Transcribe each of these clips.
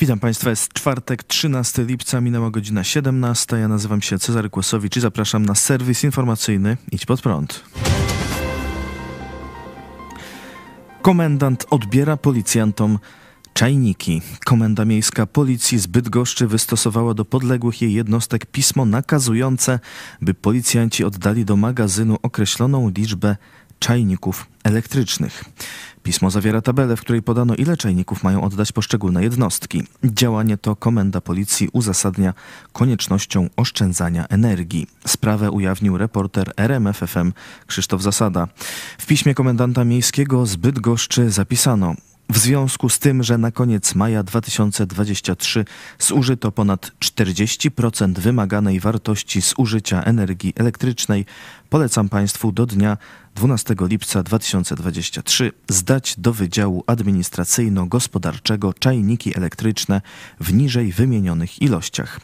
Witam Państwa, jest czwartek, 13 lipca, minęła godzina 17. Ja nazywam się Cezary Kłosowicz i zapraszam na serwis informacyjny Idź Pod Prąd. Komendant odbiera policjantom czajniki. Komenda Miejska Policji z Bydgoszczy wystosowała do podległych jej jednostek pismo nakazujące, by policjanci oddali do magazynu określoną liczbę czajników elektrycznych. Pismo zawiera tabelę, w której podano, ile czajników mają oddać poszczególne jednostki. Działanie to komenda policji uzasadnia koniecznością oszczędzania energii. Sprawę ujawnił reporter RMFFM Krzysztof Zasada. W piśmie komendanta miejskiego z Bydgoszczy zapisano w związku z tym, że na koniec maja 2023 zużyto ponad 40% wymaganej wartości zużycia energii elektrycznej, polecam Państwu do dnia 12 lipca 2023 zdać do Wydziału Administracyjno-Gospodarczego czajniki elektryczne w niżej wymienionych ilościach.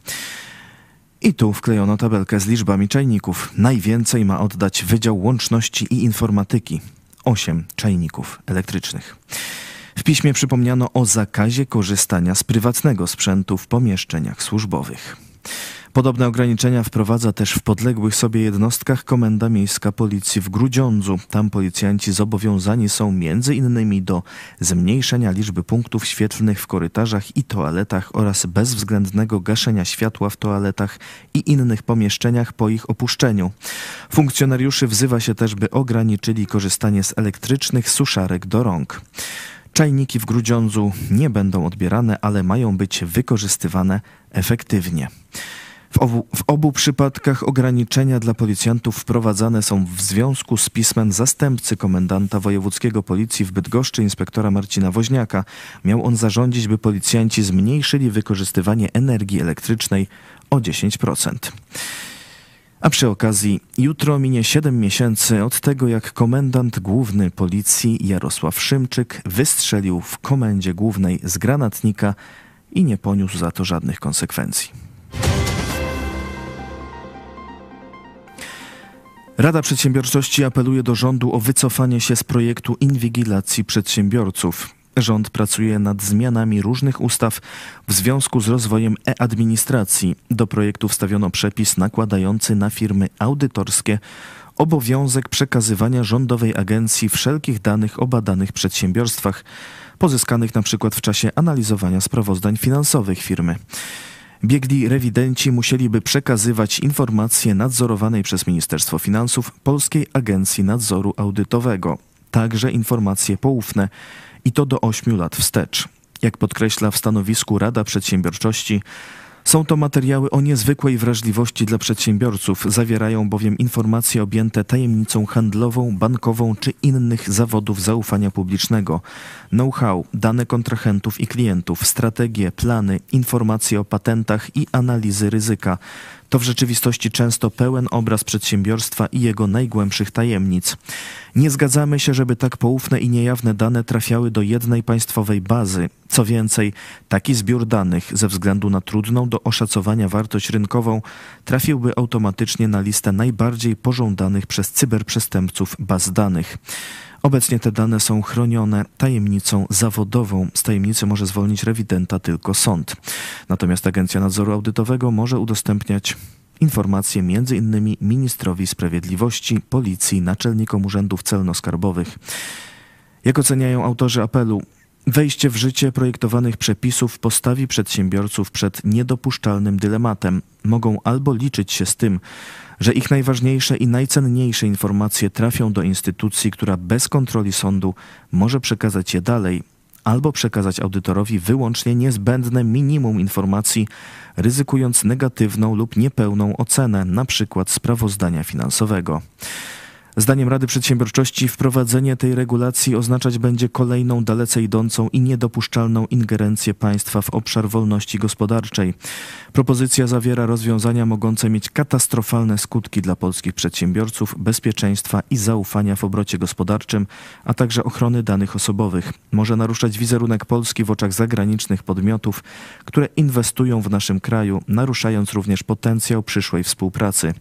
I tu wklejono tabelkę z liczbami czajników. Najwięcej ma oddać Wydział Łączności i Informatyki 8 czajników elektrycznych. W piśmie przypomniano o zakazie korzystania z prywatnego sprzętu w pomieszczeniach służbowych. Podobne ograniczenia wprowadza też w podległych sobie jednostkach Komenda Miejska Policji w Grudziądzu. Tam policjanci zobowiązani są między innymi do zmniejszenia liczby punktów świetlnych w korytarzach i toaletach oraz bezwzględnego gaszenia światła w toaletach i innych pomieszczeniach po ich opuszczeniu. Funkcjonariuszy wzywa się też, by ograniczyli korzystanie z elektrycznych suszarek do rąk. Czajniki w Grudziądzu nie będą odbierane, ale mają być wykorzystywane efektywnie. W obu, w obu, przypadkach ograniczenia dla policjantów wprowadzane są w związku z pismem zastępcy komendanta wojewódzkiego policji w Bydgoszczy inspektora Marcina Woźniaka. Miał on zarządzić, by policjanci zmniejszyli wykorzystywanie energii elektrycznej o 10%. A przy okazji, jutro minie 7 miesięcy od tego, jak komendant główny policji Jarosław Szymczyk wystrzelił w komendzie głównej z granatnika i nie poniósł za to żadnych konsekwencji. Rada Przedsiębiorczości apeluje do rządu o wycofanie się z projektu inwigilacji przedsiębiorców. Rząd pracuje nad zmianami różnych ustaw w związku z rozwojem e-administracji. Do projektu wstawiono przepis nakładający na firmy audytorskie obowiązek przekazywania rządowej agencji wszelkich danych o badanych przedsiębiorstwach, pozyskanych przykład w czasie analizowania sprawozdań finansowych firmy. Biegli rewidenci musieliby przekazywać informacje nadzorowanej przez Ministerstwo Finansów Polskiej Agencji Nadzoru Audytowego, także informacje poufne i to do 8 lat wstecz. Jak podkreśla w stanowisku Rada Przedsiębiorczości, są to materiały o niezwykłej wrażliwości dla przedsiębiorców, zawierają bowiem informacje objęte tajemnicą handlową, bankową czy innych zawodów zaufania publicznego, know-how, dane kontrahentów i klientów, strategie, plany, informacje o patentach i analizy ryzyka. To w rzeczywistości często pełen obraz przedsiębiorstwa i jego najgłębszych tajemnic. Nie zgadzamy się, żeby tak poufne i niejawne dane trafiały do jednej państwowej bazy. Co więcej, taki zbiór danych, ze względu na trudną do oszacowania wartość rynkową, trafiłby automatycznie na listę najbardziej pożądanych przez cyberprzestępców baz danych. Obecnie te dane są chronione tajemnicą zawodową. Z tajemnicy może zwolnić rewidenta tylko sąd. Natomiast Agencja Nadzoru Audytowego może udostępniać informacje m.in. ministrowi sprawiedliwości, policji, naczelnikom urzędów celno-skarbowych. Jak oceniają autorzy apelu, Wejście w życie projektowanych przepisów postawi przedsiębiorców przed niedopuszczalnym dylematem. Mogą albo liczyć się z tym, że ich najważniejsze i najcenniejsze informacje trafią do instytucji, która bez kontroli sądu może przekazać je dalej, albo przekazać audytorowi wyłącznie niezbędne minimum informacji, ryzykując negatywną lub niepełną ocenę, np. sprawozdania finansowego. Zdaniem Rady Przedsiębiorczości wprowadzenie tej regulacji oznaczać będzie kolejną dalece idącą i niedopuszczalną ingerencję państwa w obszar wolności gospodarczej. Propozycja zawiera rozwiązania mogące mieć katastrofalne skutki dla polskich przedsiębiorców, bezpieczeństwa i zaufania w obrocie gospodarczym, a także ochrony danych osobowych. Może naruszać wizerunek Polski w oczach zagranicznych podmiotów, które inwestują w naszym kraju, naruszając również potencjał przyszłej współpracy.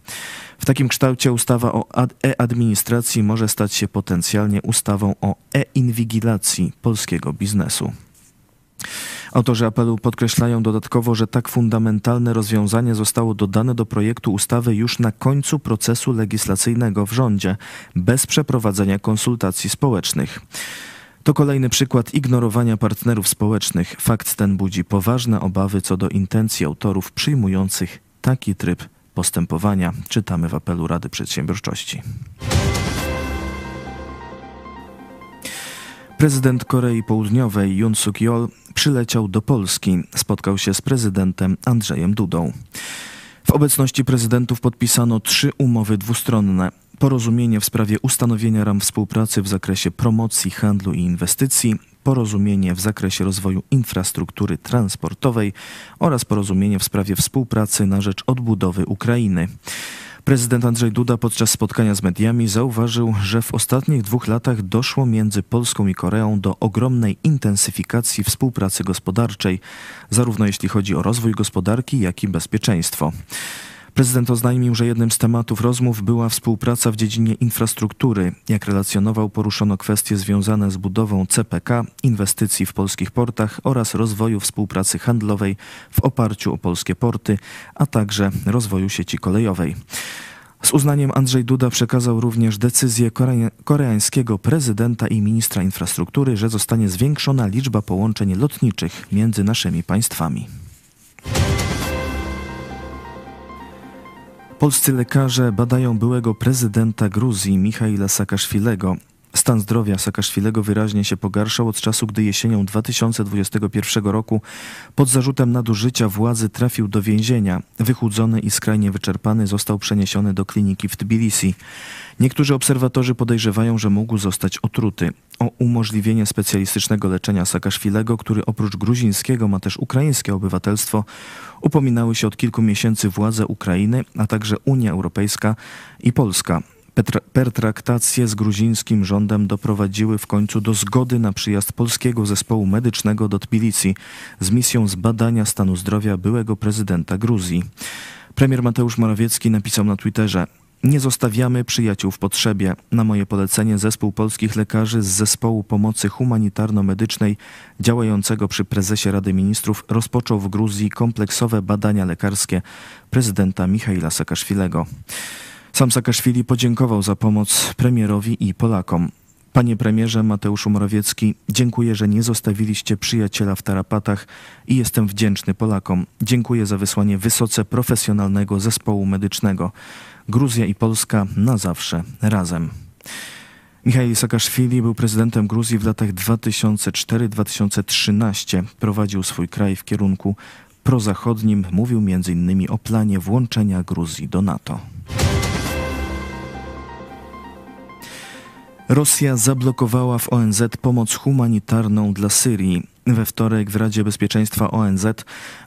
W takim kształcie ustawa o e-administracji może stać się potencjalnie ustawą o e-inwigilacji polskiego biznesu. Autorzy apelu podkreślają dodatkowo, że tak fundamentalne rozwiązanie zostało dodane do projektu ustawy już na końcu procesu legislacyjnego w rządzie, bez przeprowadzenia konsultacji społecznych. To kolejny przykład ignorowania partnerów społecznych. Fakt ten budzi poważne obawy co do intencji autorów przyjmujących taki tryb postępowania. Czytamy w apelu Rady Przedsiębiorczości. Prezydent Korei Południowej Yoon Suk-yeol przyleciał do Polski. Spotkał się z prezydentem Andrzejem Dudą. W obecności prezydentów podpisano trzy umowy dwustronne. Porozumienie w sprawie ustanowienia ram współpracy w zakresie promocji, handlu i inwestycji, porozumienie w zakresie rozwoju infrastruktury transportowej oraz porozumienie w sprawie współpracy na rzecz odbudowy Ukrainy. Prezydent Andrzej Duda podczas spotkania z mediami zauważył, że w ostatnich dwóch latach doszło między Polską i Koreą do ogromnej intensyfikacji współpracy gospodarczej, zarówno jeśli chodzi o rozwój gospodarki, jak i bezpieczeństwo. Prezydent oznajmił, że jednym z tematów rozmów była współpraca w dziedzinie infrastruktury. Jak relacjonował, poruszono kwestie związane z budową CPK, inwestycji w polskich portach oraz rozwoju współpracy handlowej w oparciu o polskie porty, a także rozwoju sieci kolejowej. Z uznaniem Andrzej Duda przekazał również decyzję koreańskiego prezydenta i ministra infrastruktury, że zostanie zwiększona liczba połączeń lotniczych między naszymi państwami. Polscy lekarze badają byłego prezydenta Gruzji Michaila Saakaszwilego. Stan zdrowia Saakaszwilego wyraźnie się pogarszał od czasu, gdy jesienią 2021 roku pod zarzutem nadużycia władzy trafił do więzienia. Wychudzony i skrajnie wyczerpany został przeniesiony do kliniki w Tbilisi. Niektórzy obserwatorzy podejrzewają, że mógł zostać otruty. O umożliwienie specjalistycznego leczenia Saakaszwilego, który oprócz gruzińskiego ma też ukraińskie obywatelstwo, upominały się od kilku miesięcy władze Ukrainy, a także Unia Europejska i Polska. Pertraktacje z gruzińskim rządem doprowadziły w końcu do zgody na przyjazd polskiego zespołu medycznego do Tbilisi z misją zbadania stanu zdrowia byłego prezydenta Gruzji. Premier Mateusz Morawiecki napisał na Twitterze: nie zostawiamy przyjaciół w potrzebie. Na moje polecenie zespół polskich lekarzy z Zespołu Pomocy Humanitarno-Medycznej działającego przy prezesie Rady Ministrów rozpoczął w Gruzji kompleksowe badania lekarskie prezydenta Michaila Saakaszwilego. Sam Saakaszwili podziękował za pomoc premierowi i Polakom. Panie premierze Mateuszu Morawiecki, dziękuję, że nie zostawiliście przyjaciela w tarapatach i jestem wdzięczny Polakom. Dziękuję za wysłanie wysoce profesjonalnego zespołu medycznego. Gruzja i Polska na zawsze razem. Michał Saakaszwili był prezydentem Gruzji w latach 2004-2013. Prowadził swój kraj w kierunku prozachodnim. Mówił m.in. o planie włączenia Gruzji do NATO. Rosja zablokowała w ONZ pomoc humanitarną dla Syrii. We wtorek w Radzie Bezpieczeństwa ONZ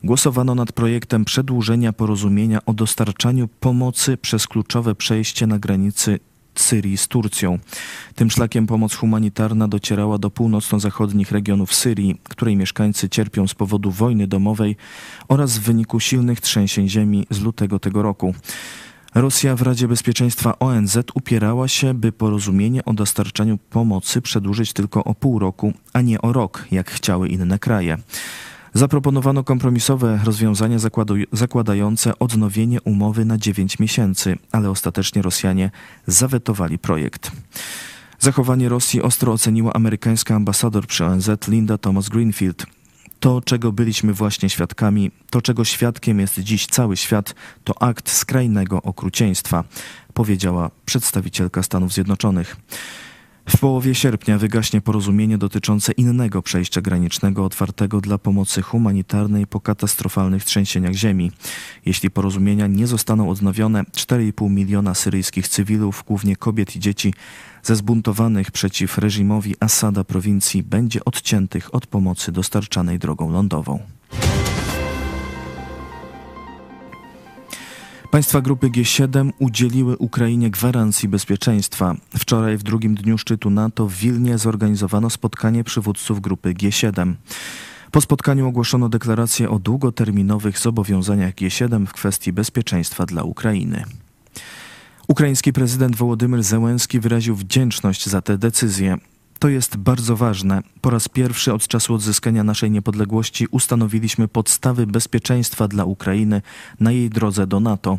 głosowano nad projektem przedłużenia porozumienia o dostarczaniu pomocy przez kluczowe przejście na granicy Syrii z Turcją. Tym szlakiem pomoc humanitarna docierała do północno-zachodnich regionów Syrii, której mieszkańcy cierpią z powodu wojny domowej oraz w wyniku silnych trzęsień ziemi z lutego tego roku. Rosja w Radzie Bezpieczeństwa ONZ upierała się, by porozumienie o dostarczaniu pomocy przedłużyć tylko o pół roku, a nie o rok, jak chciały inne kraje. Zaproponowano kompromisowe rozwiązanie zakładające odnowienie umowy na 9 miesięcy, ale ostatecznie Rosjanie zawetowali projekt. Zachowanie Rosji ostro oceniła amerykańska ambasador przy ONZ Linda Thomas Greenfield. To, czego byliśmy właśnie świadkami, to, czego świadkiem jest dziś cały świat, to akt skrajnego okrucieństwa, powiedziała przedstawicielka Stanów Zjednoczonych. W połowie sierpnia wygaśnie porozumienie dotyczące innego przejścia granicznego otwartego dla pomocy humanitarnej po katastrofalnych trzęsieniach ziemi. Jeśli porozumienia nie zostaną odnowione, 4,5 miliona syryjskich cywilów, głównie kobiet i dzieci, ze zbuntowanych przeciw reżimowi Asada prowincji będzie odciętych od pomocy dostarczanej drogą lądową. Państwa grupy G7 udzieliły Ukrainie gwarancji bezpieczeństwa. Wczoraj w drugim dniu szczytu NATO w Wilnie zorganizowano spotkanie przywódców grupy G7. Po spotkaniu ogłoszono deklarację o długoterminowych zobowiązaniach G7 w kwestii bezpieczeństwa dla Ukrainy. Ukraiński prezydent Wołodymyr Zełenski wyraził wdzięczność za tę decyzję. To jest bardzo ważne. Po raz pierwszy od czasu odzyskania naszej niepodległości ustanowiliśmy podstawy bezpieczeństwa dla Ukrainy na jej drodze do NATO.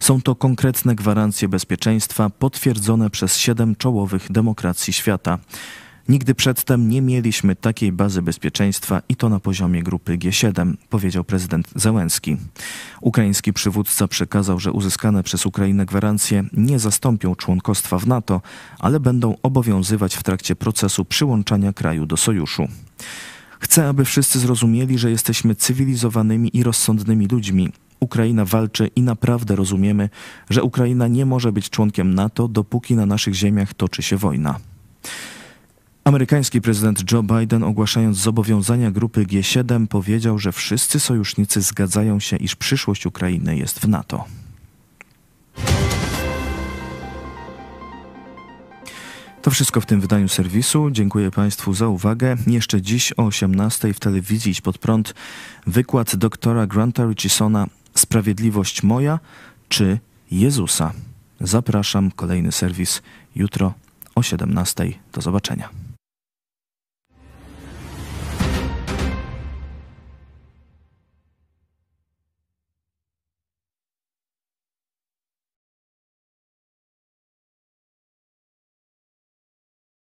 Są to konkretne gwarancje bezpieczeństwa potwierdzone przez siedem czołowych demokracji świata. Nigdy przedtem nie mieliśmy takiej bazy bezpieczeństwa i to na poziomie grupy G7, powiedział prezydent Zełenski. Ukraiński przywódca przekazał, że uzyskane przez Ukrainę gwarancje nie zastąpią członkostwa w NATO, ale będą obowiązywać w trakcie procesu przyłączania kraju do sojuszu. Chcę, aby wszyscy zrozumieli, że jesteśmy cywilizowanymi i rozsądnymi ludźmi. Ukraina walczy i naprawdę rozumiemy, że Ukraina nie może być członkiem NATO, dopóki na naszych ziemiach toczy się wojna. Amerykański prezydent Joe Biden, ogłaszając zobowiązania grupy G7, powiedział, że wszyscy sojusznicy zgadzają się, iż przyszłość Ukrainy jest w NATO. To wszystko w tym wydaniu serwisu. Dziękuję Państwu za uwagę. Jeszcze dziś o 18 w telewizji Idź Pod Prąd wykład doktora Granta Richisona Sprawiedliwość moja czy Jezusa. Zapraszam, kolejny serwis jutro o 17. Do zobaczenia.